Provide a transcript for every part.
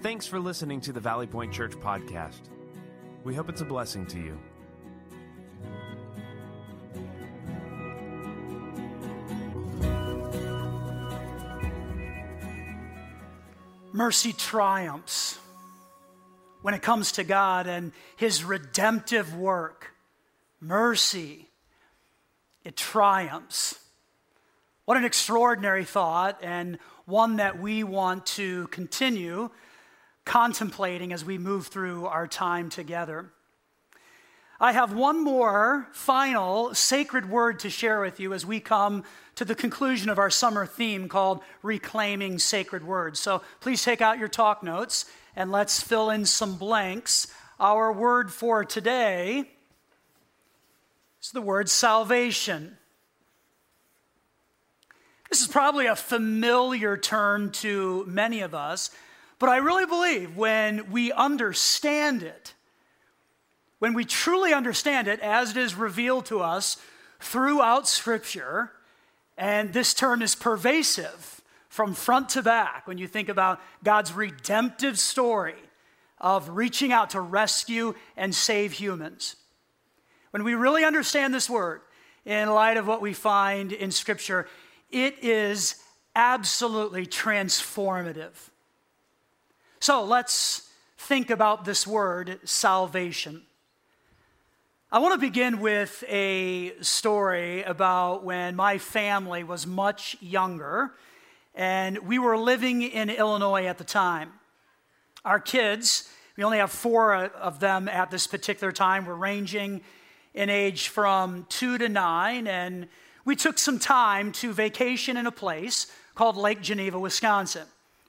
Thanks for listening to the Valley Point Church podcast. We hope it's a blessing to you. Mercy triumphs when it comes to God and His redemptive work. Mercy, it triumphs. What an extraordinary thought, and one that we want to continue contemplating as we move through our time together. I have one more final sacred word to share with you as we come to the conclusion of our summer theme called Reclaiming Sacred Words. So please take out your talk notes and let's fill in some blanks. Our word for today is the word salvation. This is probably a familiar term to many of us, but I really believe when we understand it, when we truly understand it as it is revealed to us throughout Scripture, and this term is pervasive from front to back when you think about God's redemptive story of reaching out to rescue and save humans. When we really understand this word in light of what we find in Scripture, it is absolutely transformative. So let's think about this word, salvation. I want to begin with a story about when my family was much younger and we were living in Illinois at the time. Our kids, we only have four of them at this particular time, were ranging in age from two to nine, and we took some time to vacation in a place called Lake Geneva, Wisconsin.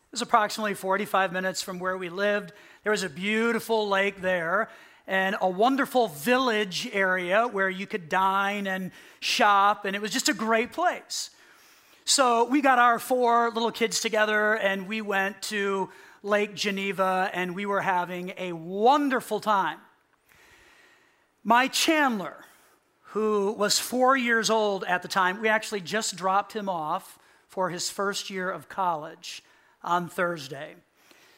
It was approximately 45 minutes from where we lived. There was a beautiful lake there and a wonderful village area where you could dine and shop, and it was just a great place. So we got our four little kids together and we went to Lake Geneva and we were having a wonderful time. My Chandler, who was four years old at the time, we actually just dropped him off for his first year of college on Thursday.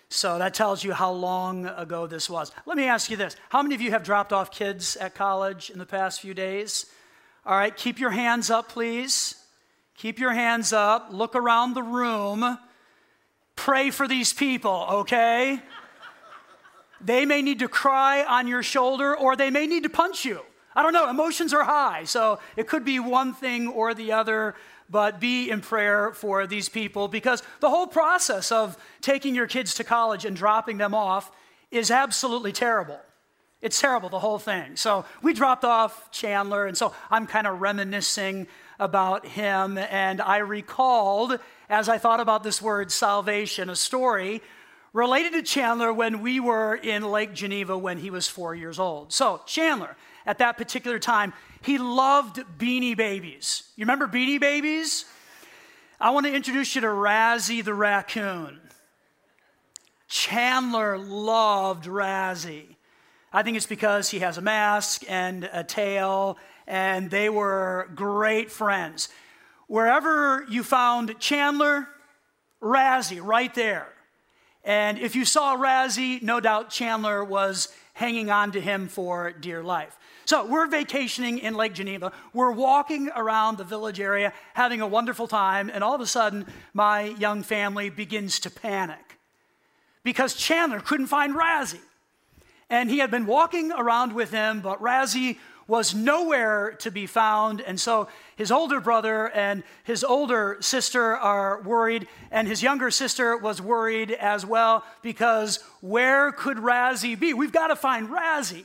So that tells you how long ago this was. Let me ask you this How many of you have dropped off kids at college in the past few days? All right, keep your hands up, please. Keep your hands up. Look around the room. Pray for these people, okay? they may need to cry on your shoulder or they may need to punch you. I don't know, emotions are high, so it could be one thing or the other but be in prayer for these people because the whole process of taking your kids to college and dropping them off is absolutely terrible. It's terrible, the whole thing. So we dropped off Chandler, and so I'm kind of reminiscing about him. And I recalled, as I thought about this word salvation, a story related to Chandler when we were in Lake Geneva when he was four years old. So, Chandler, at that particular time, he loved beanie babies. You remember beanie babies? I want to introduce you to Razzie the raccoon. Chandler loved Razzie. I think it's because he has a mask and a tail, and they were great friends. Wherever you found Chandler, Razzie, right there. And if you saw Razzie, no doubt Chandler was hanging on to him for dear life. So we're vacationing in Lake Geneva. We're walking around the village area, having a wonderful time, and all of a sudden, my young family begins to panic because Chandler couldn't find Razzie. And he had been walking around with him, but Razzie was nowhere to be found. And so his older brother and his older sister are worried, and his younger sister was worried as well because where could Razzie be? We've got to find Razzie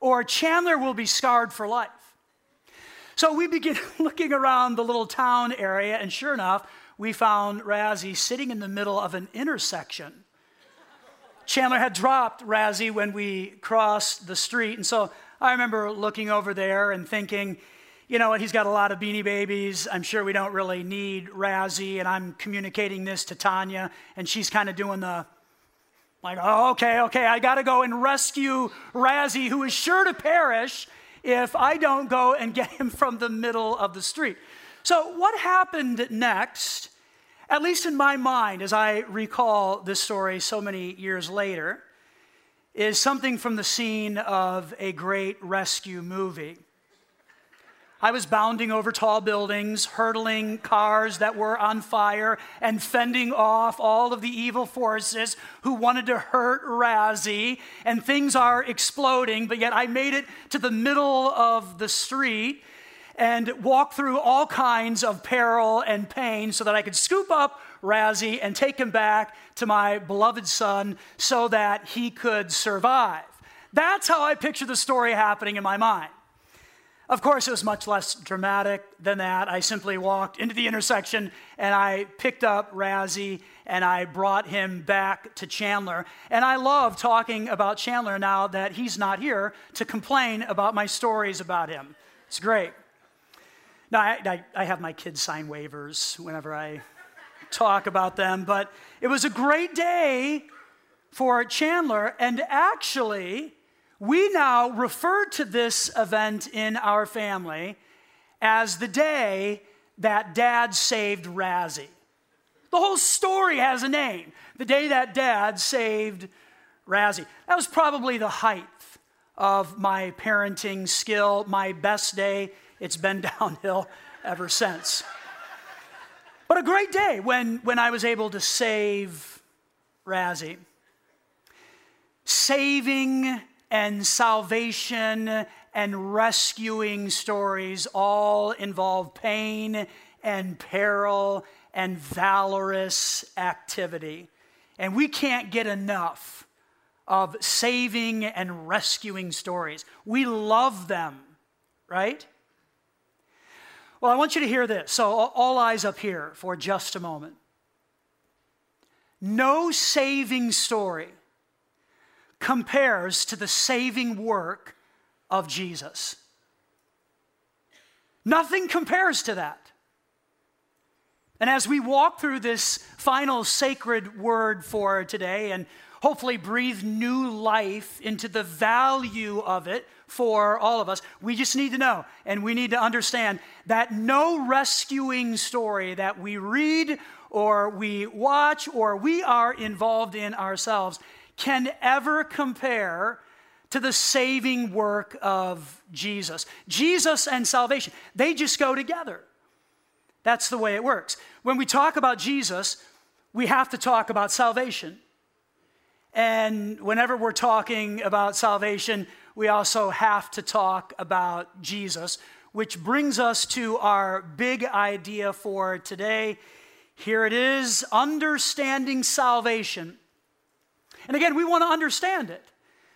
or Chandler will be scarred for life. So we begin looking around the little town area, and sure enough, we found Razzie sitting in the middle of an intersection. Chandler had dropped Razzie when we crossed the street, and so I remember looking over there and thinking, you know what, he's got a lot of beanie babies. I'm sure we don't really need Razzie, and I'm communicating this to Tanya, and she's kind of doing the like, oh, okay, okay, I got to go and rescue Razzie, who is sure to perish if I don't go and get him from the middle of the street. So, what happened next at least in my mind, as I recall this story so many years later, is something from the scene of a great rescue movie. I was bounding over tall buildings, hurdling cars that were on fire, and fending off all of the evil forces who wanted to hurt Razzie. And things are exploding, but yet I made it to the middle of the street and walked through all kinds of peril and pain so that I could scoop up Razzie and take him back to my beloved son so that he could survive. That's how I picture the story happening in my mind. Of course, it was much less dramatic than that. I simply walked into the intersection and I picked up Razzie and I brought him back to Chandler. And I love talking about Chandler now that he's not here to complain about my stories about him. It's great. Now, I, I, I have my kids sign waivers whenever I talk about them, but it was a great day for Chandler. And actually, we now refer to this event in our family as the day that dad saved Razzie. The whole story has a name. The day that dad saved Razzie. That was probably the height of my parenting skill, my best day. It's been downhill ever since. But a great day when, when I was able to save Razzie. Saving and salvation and rescuing stories all involve pain and peril and valorous activity. And we can't get enough of saving and rescuing stories. We love them, right? Well, I want you to hear this. So, all eyes up here for just a moment. No saving story compares to the saving work of Jesus. Nothing compares to that. And as we walk through this final sacred word for today and hopefully breathe new life into the value of it for all of us, we just need to know and we need to understand that no rescuing story that we read or we watch or we are involved in ourselves can ever compare to the saving work of Jesus. Jesus and salvation, they just go together. That's the way it works. When we talk about Jesus, we have to talk about salvation. And whenever we're talking about salvation, we also have to talk about Jesus, which brings us to our big idea for today. Here it is understanding salvation and again, we want to understand it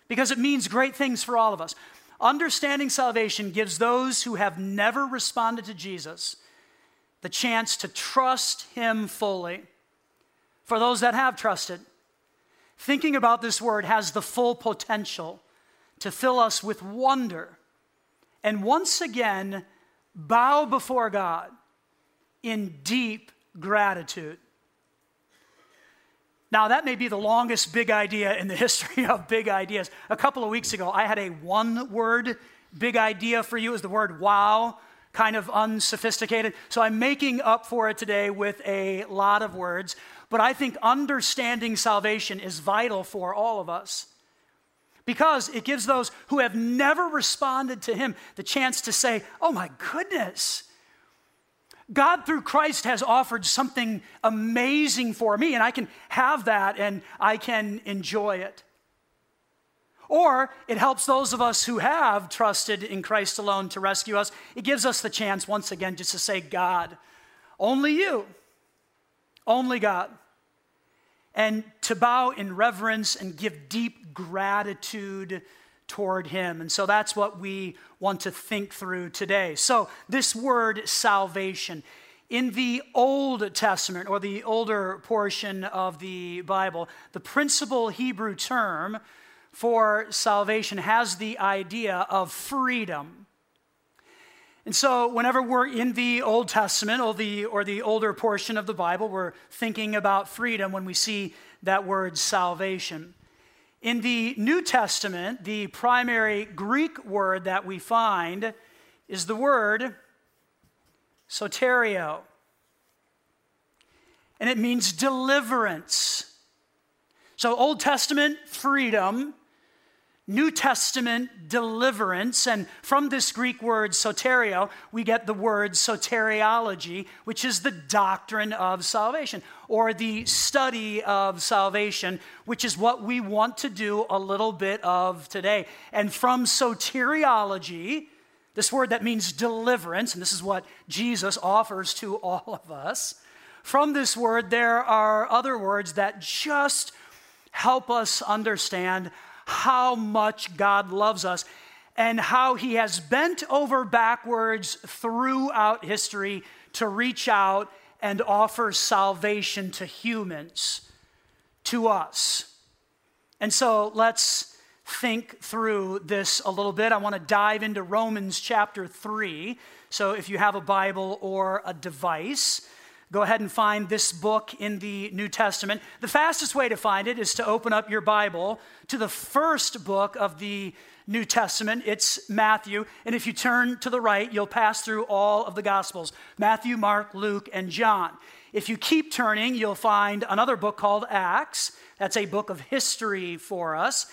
because it means great things for all of us. Understanding salvation gives those who have never responded to Jesus the chance to trust Him fully. For those that have trusted, thinking about this word has the full potential to fill us with wonder and once again bow before God in deep gratitude. Now, that may be the longest big idea in the history of big ideas. A couple of weeks ago, I had a one word big idea for you, It was the word wow, kind of unsophisticated. So I'm making up for it today with a lot of words. But I think understanding salvation is vital for all of us because it gives those who have never responded to Him the chance to say, Oh my goodness, God, through Christ, has offered something amazing for me, and I can have that and I can enjoy it. Or it helps those of us who have trusted in Christ alone to rescue us. It gives us the chance, once again, just to say, God, only you, only God. And to bow in reverence and give deep gratitude toward Him. And so that's what we want to think through today. So, this word salvation. In the Old Testament, or the older portion of the Bible, the principal Hebrew term for salvation has the idea of freedom. And so, whenever we're in the Old Testament or the, or the older portion of the Bible, we're thinking about freedom when we see that word salvation. In the New Testament, the primary Greek word that we find is the word soteria. and it means deliverance. So, Old Testament, freedom. New Testament deliverance. And from this Greek word soteria, we get the word soteriology, which is the doctrine of salvation or the study of salvation, which is what we want to do a little bit of today. And from soteriology, this word that means deliverance, and this is what Jesus offers to all of us. From this word, there are other words that just help us understand how much God loves us and how he has bent over backwards throughout history to reach out and offer salvation to humans, to us. And so let's think through this a little bit. I want to dive into Romans chapter 3. So if you have a Bible or a device, go ahead and find this book in the New Testament. The fastest way to find it is to open up your Bible to the first book of the New Testament. It's Matthew. And if you turn to the right, you'll pass through all of the Gospels Matthew, Mark, Luke, and John. If you keep turning, you'll find another book called Acts. That's a book of history for us.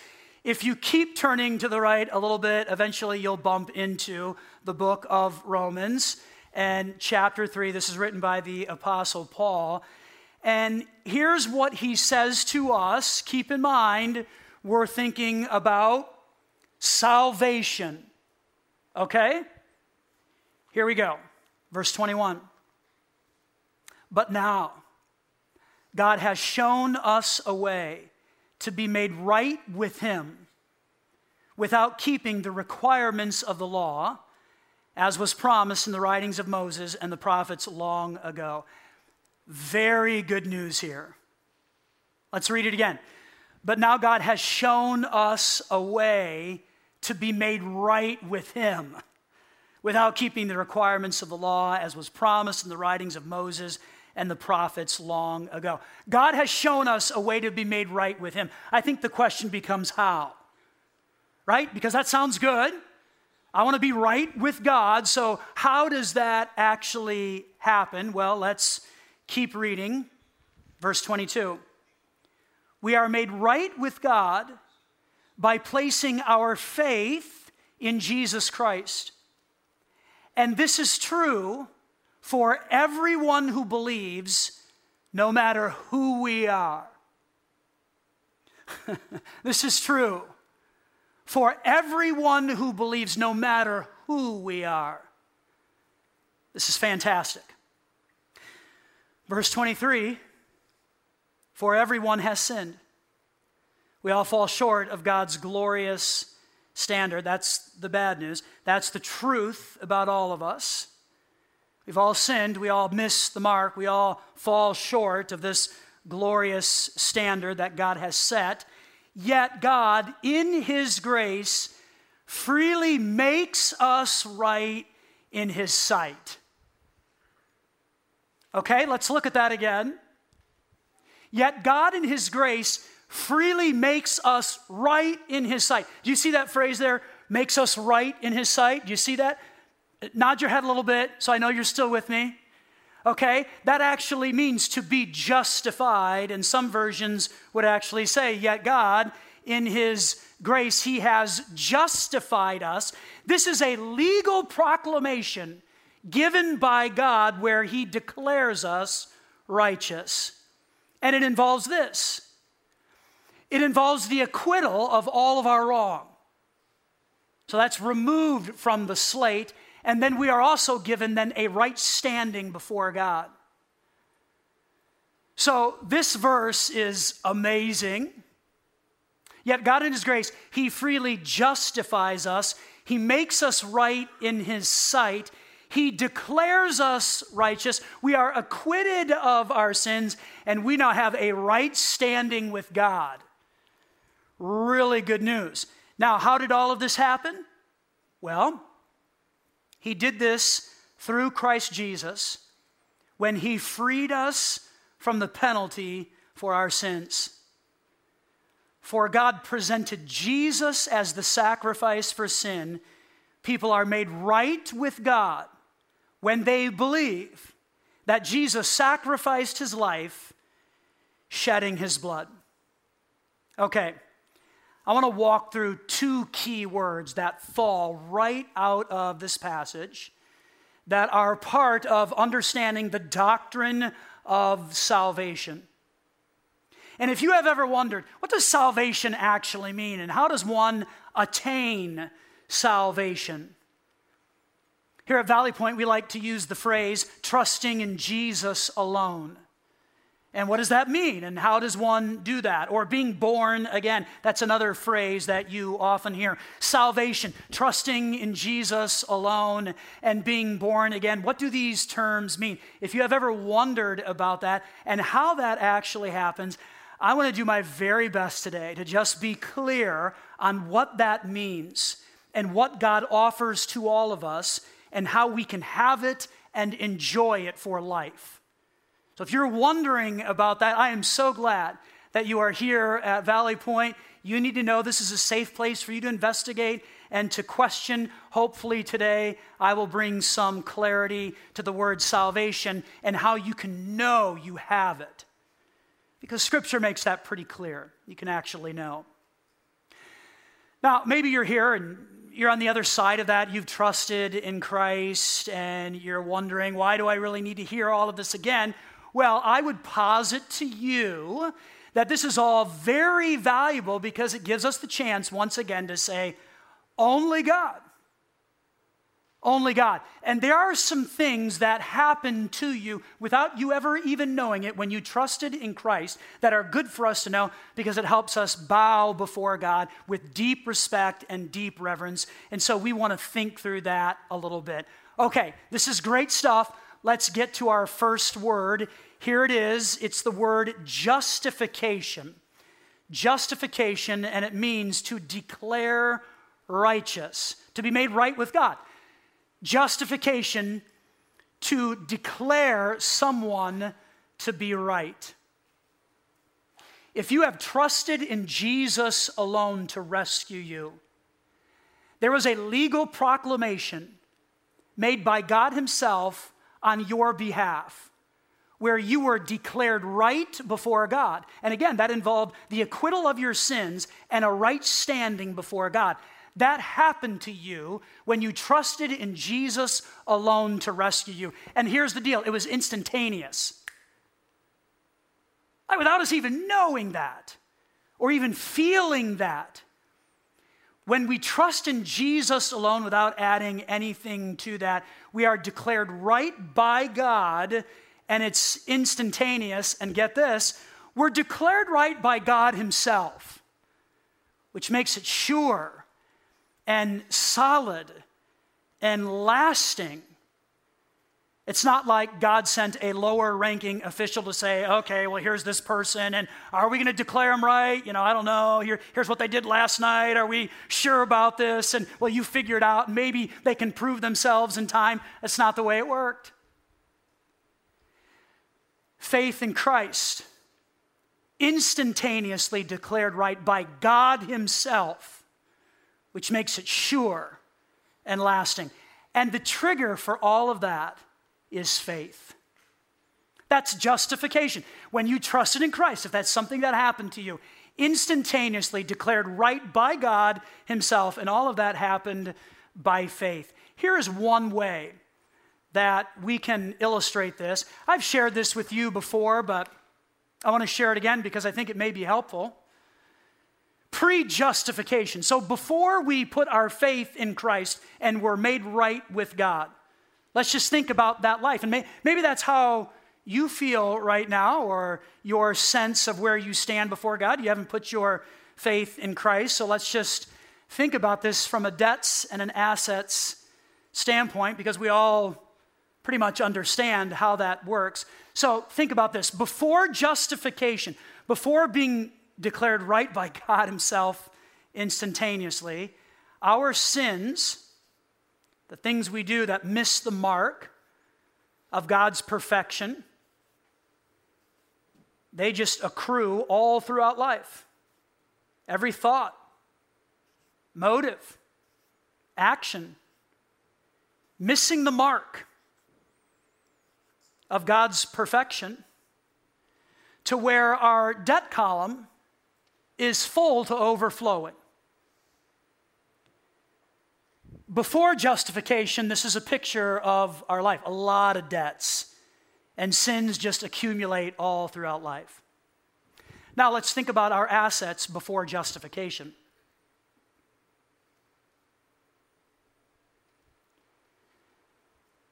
If you keep turning to the right a little bit, eventually you'll bump into the book of Romans and chapter 3. This is written by the Apostle Paul. And here's what he says to us. Keep in mind, we're thinking about salvation. Okay? Here we go. Verse 21. But now, God has shown us a way to be made right with Him without keeping the requirements of the law as was promised in the writings of Moses and the prophets long ago. Very good news here. Let's read it again. But now God has shown us a way to be made right with Him without keeping the requirements of the law as was promised in the writings of Moses and the prophets long ago. God has shown us a way to be made right with Him. I think the question becomes how? Right? Because that sounds good. I want to be right with God. So, how does that actually happen? Well, let's keep reading. Verse 22. We are made right with God by placing our faith in Jesus Christ. And this is true for everyone who believes, no matter who we are. this is true for everyone who believes, no matter who we are. This is fantastic. Verse 23 For everyone has sinned. We all fall short of God's glorious standard. That's the bad news. That's the truth about all of us. We've all sinned. We all miss the mark. We all fall short of this glorious standard that God has set. Yet God, in His grace, freely makes us right in His sight. Okay, let's look at that again. Yet God, in His grace, freely makes us right in His sight. Do you see that phrase there? Makes us right in His sight. Do you see that? Nod your head a little bit so I know you're still with me. Okay, that actually means to be justified, and some versions would actually say, Yet God, in His grace, He has justified us. This is a legal proclamation given by God where He declares us righteous. And it involves this it involves the acquittal of all of our wrong. So that's removed from the slate and then we are also given then a right standing before God. So this verse is amazing. Yet God in his grace, he freely justifies us. He makes us right in his sight. He declares us righteous. We are acquitted of our sins, and we now have a right standing with God. Really good news. Now, how did all of this happen? Well, he did this through Christ Jesus when he freed us from the penalty for our sins. For God presented Jesus as the sacrifice for sin. People are made right with God when they believe that Jesus sacrificed his life, shedding his blood. Okay, I want to walk through two key words that fall right out of this passage that are part of understanding the doctrine of salvation. And if you have ever wondered, what does salvation actually mean and how does one attain salvation? Here at Valley Point, we like to use the phrase trusting in Jesus alone. And what does that mean? And how does one do that? Or being born again. That's another phrase that you often hear. Salvation, trusting in Jesus alone and being born again. What do these terms mean? If you have ever wondered about that and how that actually happens, I want to do my very best today to just be clear on what that means and what God offers to all of us and how we can have it and enjoy it for life. So if you're wondering about that, I am so glad that you are here at Valley Point. You need to know this is a safe place for you to investigate and to question. Hopefully, today I will bring some clarity to the word salvation and how you can know you have it. Because Scripture makes that pretty clear. You can actually know. Now, maybe you're here and you're on the other side of that. You've trusted in Christ and you're wondering, why do I really need to hear all of this again? Well, I would posit to you that this is all very valuable because it gives us the chance once again to say, only God. Only God. And there are some things that happen to you without you ever even knowing it when you trusted in Christ that are good for us to know because it helps us bow before God with deep respect and deep reverence. And so we want to think through that a little bit. Okay, this is great stuff let's get to our first word. Here it is it's the word justification. Justification, and it means to declare righteous, to be made right with God. Justification, to declare someone to be right. If you have trusted in Jesus alone to rescue you, there was a legal proclamation made by God Himself on your behalf, where you were declared right before God. And again, that involved the acquittal of your sins and a right standing before God. That happened to you when you trusted in Jesus alone to rescue you. And here's the deal it was instantaneous. Without us even knowing that or even feeling that, when we trust in Jesus alone without adding anything to that, we are declared right by God and it's instantaneous. And get this, we're declared right by God Himself, which makes it sure and solid and lasting it's not like God sent a lower ranking official to say, okay, well, here's this person, and are we going to declare them right? You know, I don't know. Here, here's what they did last night. Are we sure about this? And, well, you figure it out. Maybe they can prove themselves in time. That's not the way it worked. Faith in Christ, instantaneously declared right by God Himself, which makes it sure and lasting. And the trigger for all of that is faith. That's justification. When you trusted in Christ, if that's something that happened to you, instantaneously declared right by God Himself, and all of that happened by faith. Here is one way that we can illustrate this. I've shared this with you before, but I want to share it again because I think it may be helpful. Pre justification. So before we put our faith in Christ and we're made right with God, Let's just think about that life. And may, maybe that's how you feel right now, or your sense of where you stand before God. You haven't put your faith in Christ. So let's just think about this from a debts and an assets standpoint, because we all pretty much understand how that works. So think about this before justification, before being declared right by God Himself instantaneously, our sins the things we do that miss the mark of God's perfection, they just accrue all throughout life. Every thought, motive, action, missing the mark. of God's perfection to where our debt column is full to overflowing. Before justification, this is a picture of our life a lot of debts, and sins just accumulate all throughout life. Now, let's think about our assets before justification.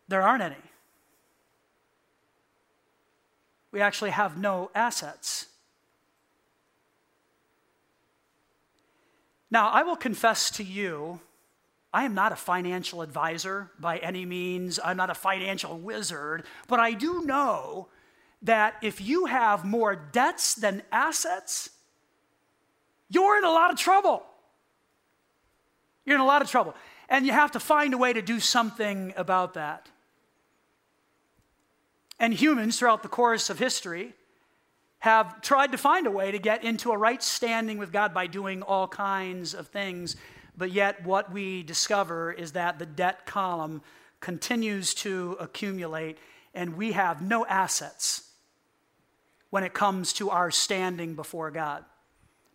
There aren't any. We actually have no assets. Now, I will confess to you, I am not a financial advisor by any means. I'm not a financial wizard, but I do know that if you have more debts than assets, you're in a lot of trouble. You're in a lot of trouble. And you have to find a way to do something about that. And humans throughout the course of history have tried to find a way to get into a right standing with God by doing all kinds of things. But yet, what we discover is that the debt column continues to accumulate, and we have no assets when it comes to our standing before God.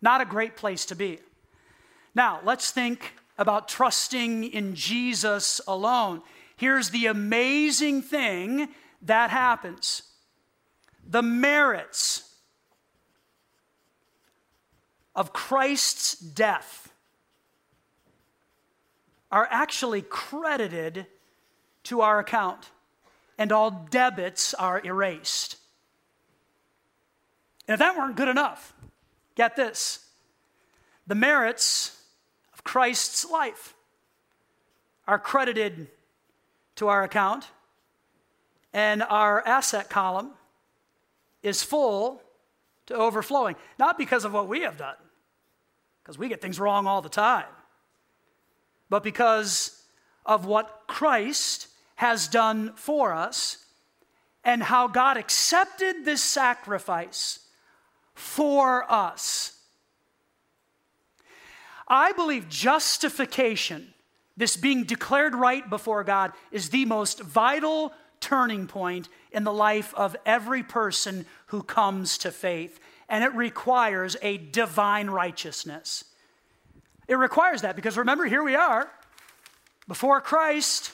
Not a great place to be. Now, let's think about trusting in Jesus alone. Here's the amazing thing that happens the merits of Christ's death are actually credited to our account, and all debits are erased. And if that weren't good enough, get this the merits of Christ's life are credited to our account, and our asset column is full to overflowing. Not because of what we have done, because we get things wrong all the time, but because of what Christ has done for us and how God accepted this sacrifice for us. I believe justification, this being declared right before God, is the most vital turning point in the life of every person who comes to faith. And it requires a divine righteousness. It requires that because remember, here we are before Christ,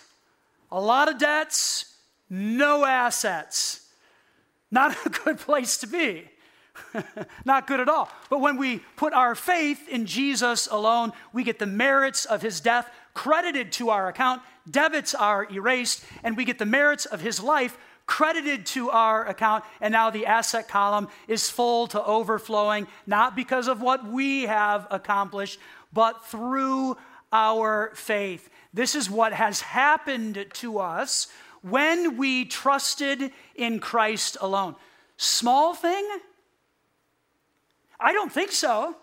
a lot of debts, no assets. Not a good place to be. Not good at all. But when we put our faith in Jesus alone, we get the merits of his death credited to our account, debits are erased, and we get the merits of his life credited to our account, and now the asset column is full to overflowing, not because of what we have accomplished, but through our faith. This is what has happened to us when we trusted in Christ alone. Small thing? I don't think so.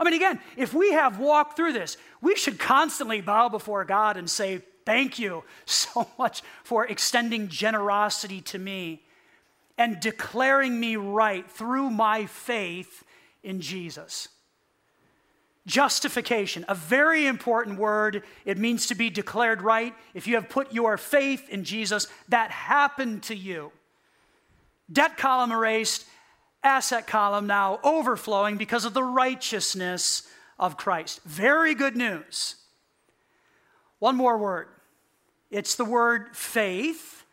I mean, again, if we have walked through this, we should constantly bow before God and say, Thank you so much for extending generosity to me and declaring me right through my faith in Jesus. Justification, a very important word. It means to be declared right. If you have put your faith in Jesus, that happened to you. Debt column erased, asset column now overflowing because of the righteousness of Christ. Very good news. One more word it's the word faith,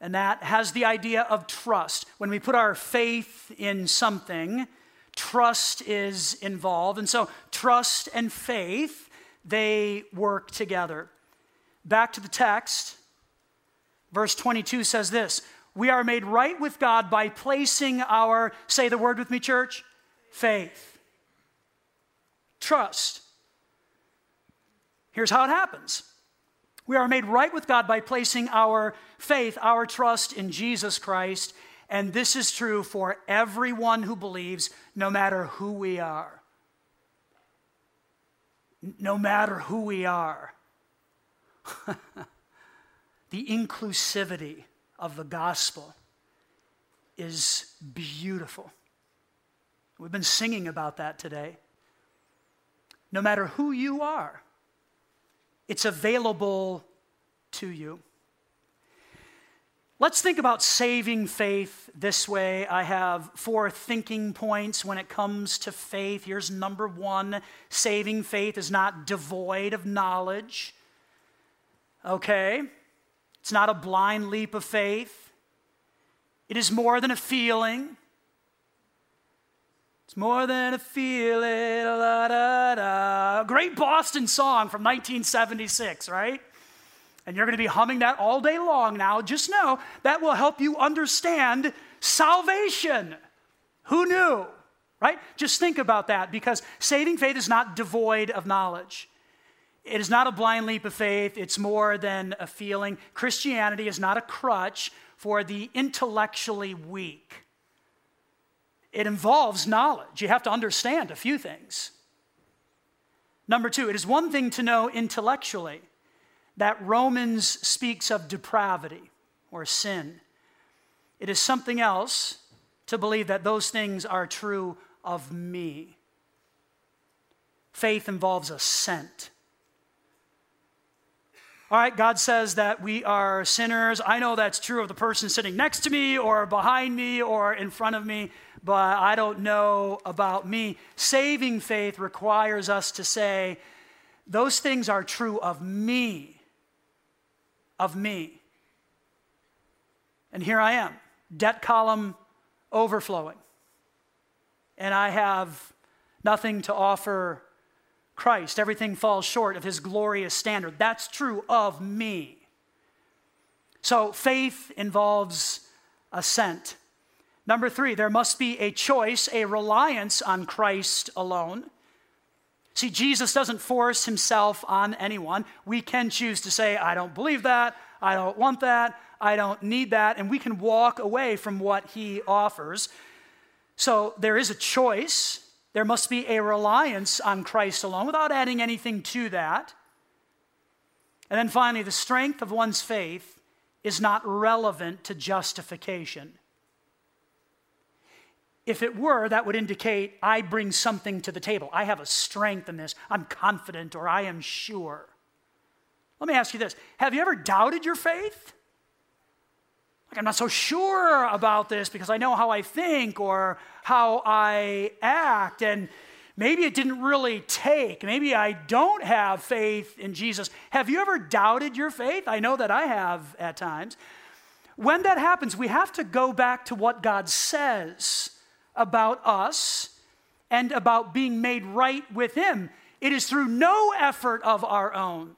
and that has the idea of trust. When we put our faith in something, trust is involved. And so, trust and faith, they work together. Back to the text, verse 22 says this we are made right with God by placing our, say the word with me, church, faith, trust. Here's how it happens we are made right with God by placing our faith, our trust in Jesus Christ. And this is true for everyone who believes, no matter who we are. No matter who we are. the inclusivity of the gospel is beautiful. We've been singing about that today. No matter who you are, it's available to you. Let's think about saving faith this way. I have four thinking points when it comes to faith. Here's number one saving faith is not devoid of knowledge. Okay? It's not a blind leap of faith, it is more than a feeling. It's more than a feeling. La, da, da. Great Boston song from 1976, right? And you're going to be humming that all day long now. Just know that will help you understand salvation. Who knew? Right? Just think about that because saving faith is not devoid of knowledge. It is not a blind leap of faith, it's more than a feeling. Christianity is not a crutch for the intellectually weak. It involves knowledge. You have to understand a few things. Number two, it is one thing to know intellectually that Romans speaks of depravity or sin. It is something else to believe that those things are true of me. Faith involves assent. All right, God says that we are sinners. I know that's true of the person sitting next to me or behind me or in front of me, but I don't know about me. Saving faith requires us to say, those things are true of me of me. And here I am, debt column overflowing. And I have nothing to offer Christ. Everything falls short of his glorious standard. That's true of me. So faith involves assent. Number three, there must be a choice, a reliance on Christ alone. See, Jesus doesn't force himself on anyone. We can choose to say, I don't believe that, I don't want that, I don't need that, and we can walk away from what he offers. So there is a choice. There must be a reliance on Christ alone without adding anything to that. And then finally, the strength of one's faith is not relevant to justification. If it were, that would indicate I bring something to the table. I have a strength in this. I'm confident or I am sure. Let me ask you this Have you ever doubted your faith? Like, I'm not so sure about this because I know how I think or how I act. And maybe it didn't really take. Maybe I don't have faith in Jesus. Have you ever doubted your faith? I know that I have at times. When that happens, we have to go back to what God says about us and about being made right with Him. It is through no effort of our own.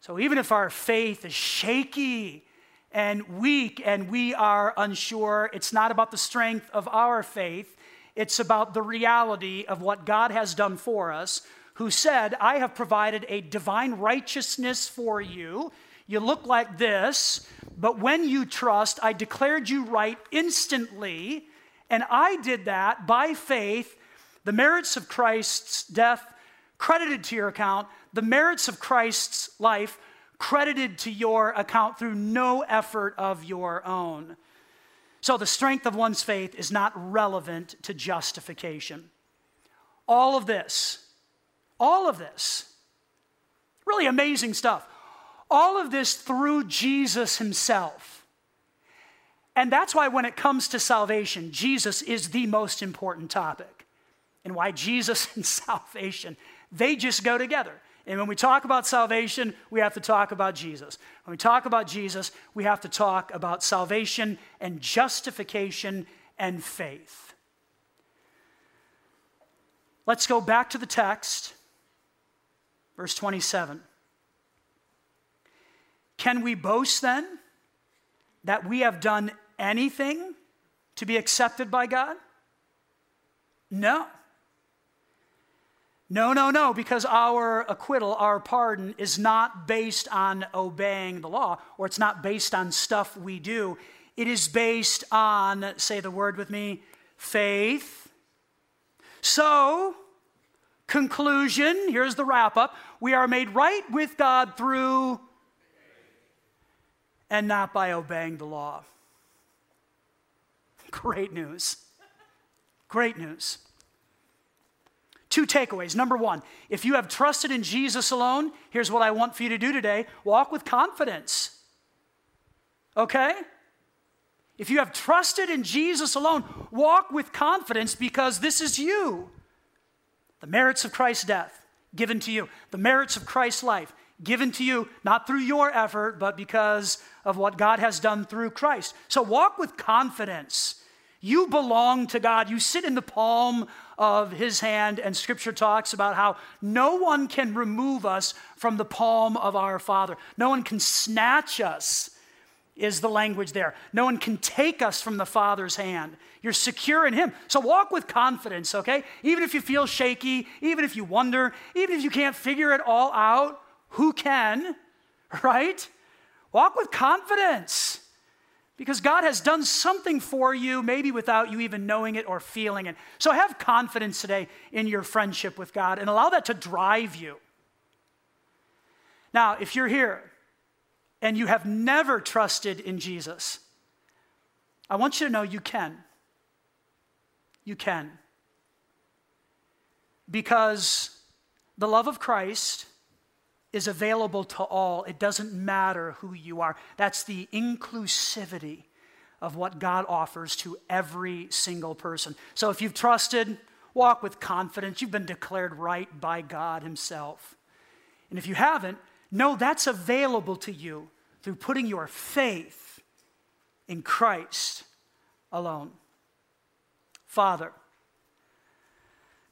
So even if our faith is shaky and weak and we are unsure, it's not about the strength of our faith. It's about the reality of what God has done for us, who said, I have provided a divine righteousness for you. You look like this, but when you trust, I declared you right instantly and I did that by faith, the merits of Christ's death credited to your account, the merits of Christ's life credited to your account through no effort of your own. So the strength of one's faith is not relevant to justification. All of this, all of this, really amazing stuff. All of this through Jesus himself. And that's why, when it comes to salvation, Jesus is the most important topic. And why Jesus and salvation, they just go together. And when we talk about salvation, we have to talk about Jesus. When we talk about Jesus, we have to talk about salvation and justification and faith. Let's go back to the text, verse 27. Can we boast then that we have done anything to be accepted by God? No. No, no, no, because our acquittal, our pardon, is not based on obeying the law, or it's not based on stuff we do. It is based on, say the word with me, faith. So, conclusion here's the wrap up we are made right with God through and not by obeying the law. Great news. Great news. Two takeaways. Number one, if you have trusted in Jesus alone, here's what I want for you to do today walk with confidence. Okay? If you have trusted in Jesus alone, walk with confidence because this is you. The merits of Christ's death given to you, the merits of Christ's life given to you, not through your effort, but because of what God has done through Christ. So walk with confidence. You belong to God. You sit in the palm of His hand, and Scripture talks about how no one can remove us from the palm of our Father. No one can snatch us is the language there. No one can take us from the Father's hand. You're secure in Him. So walk with confidence, okay? Even if you feel shaky, even if you wonder, even if you can't figure it all out, who can, right? Walk with confidence because God has done something for you, maybe without you even knowing it or feeling it. So have confidence today in your friendship with God and allow that to drive you. Now, if you're here and you have never trusted in Jesus, I want you to know you can. You can. Because the love of Christ is available to all. It doesn't matter who you are. That's the inclusivity of what God offers to every single person. So if you've trusted, walk with confidence. You've been declared right by God Himself. And if you haven't, no, that's available to you through putting your faith in Christ alone. Father,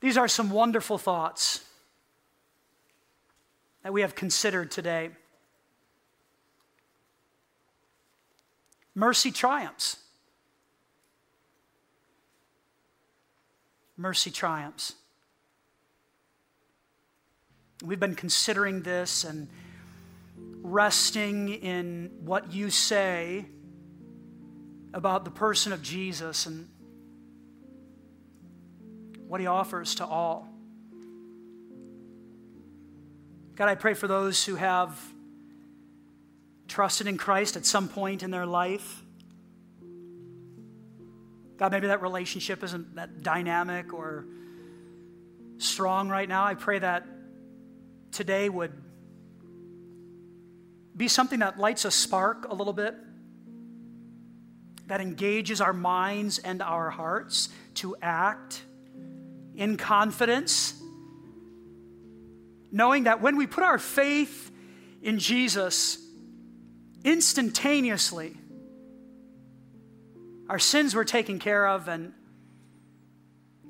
these are some wonderful thoughts that we have considered today. Mercy triumphs. Mercy triumphs. We've been considering this and resting in what you say about the person of Jesus and what he offers to all. God, I pray for those who have trusted in Christ at some point in their life. God, maybe that relationship isn't that dynamic or strong right now. I pray that today would be something that lights a spark a little bit, that engages our minds and our hearts to act in confidence, knowing that when we put our faith in Jesus, instantaneously, our sins were taken care of and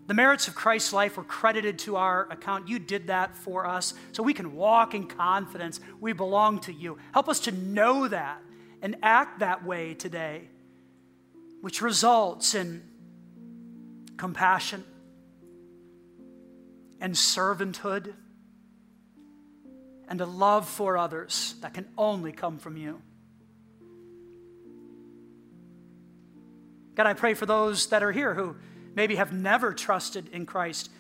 the merits of Christ's life were credited to our account. You did that for us so we can walk in confidence. We belong to you. Help us to know that and act that way today, which results in compassion and servanthood and a love for others that can only come from you. God, I pray for those that are here who maybe have never trusted in Christ,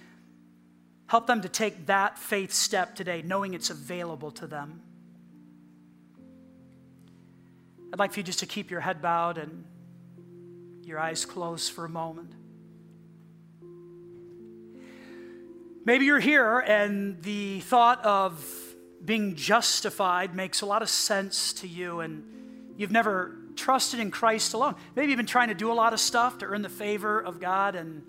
help them to take that faith step today, knowing it's available to them. I'd like for you just to keep your head bowed and your eyes closed for a moment. Maybe you're here and the thought of being justified makes a lot of sense to you, and you've never trusted in Christ alone. Maybe you've been trying to do a lot of stuff to earn the favor of God, and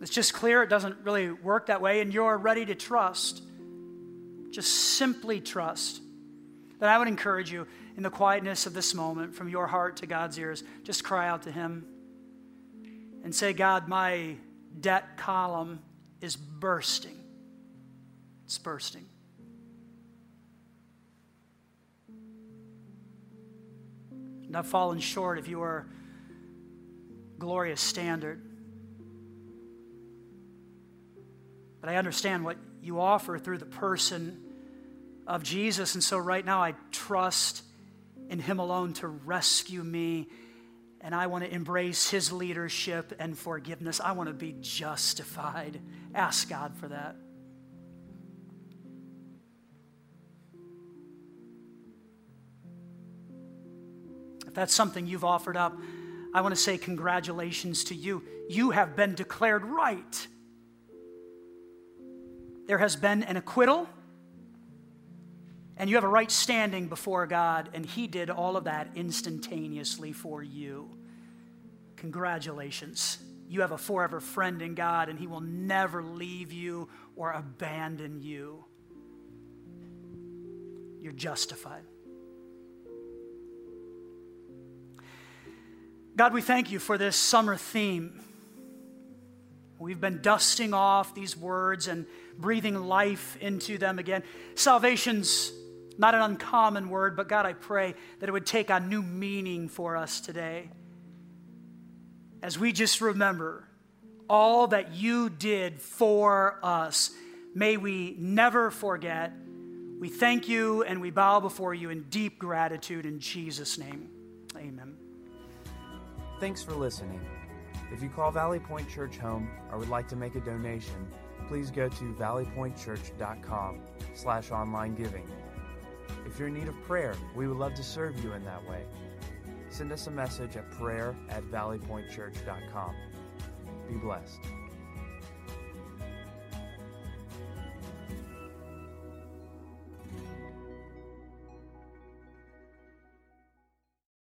it's just clear it doesn't really work that way, and you're ready to trust. Just simply trust. Then I would encourage you in the quietness of this moment, from your heart to God's ears, just cry out to Him and say, God, my debt column is bursting. It's bursting. And I've fallen short of your glorious standard. But I understand what you offer through the person of Jesus. And so right now I trust in Him alone to rescue me. And I want to embrace His leadership and forgiveness. I want to be justified. Ask God for that. If that's something you've offered up, I want to say congratulations to you. You have been declared right. There has been an acquittal, And you have a right standing before God, and He did all of that instantaneously for you. Congratulations. You have a forever friend in God, and He will never leave you or abandon you. You're justified. God, we thank you for this summer theme. We've been dusting off these words and breathing life into them again. Salvation's not an uncommon word, but God, I pray that it would take on new meaning for us today. As we just remember all that you did for us, may we never forget. We thank you and we bow before you in deep gratitude in Jesus' name. Amen. Thanks for listening. If you call Valley Point Church home or would like to make a donation, please go to valleypointchurch.com slash online giving. If you're in need of prayer, we would love to serve you in that way. Send us a message at prayer at valleypointchurch.com. Be blessed.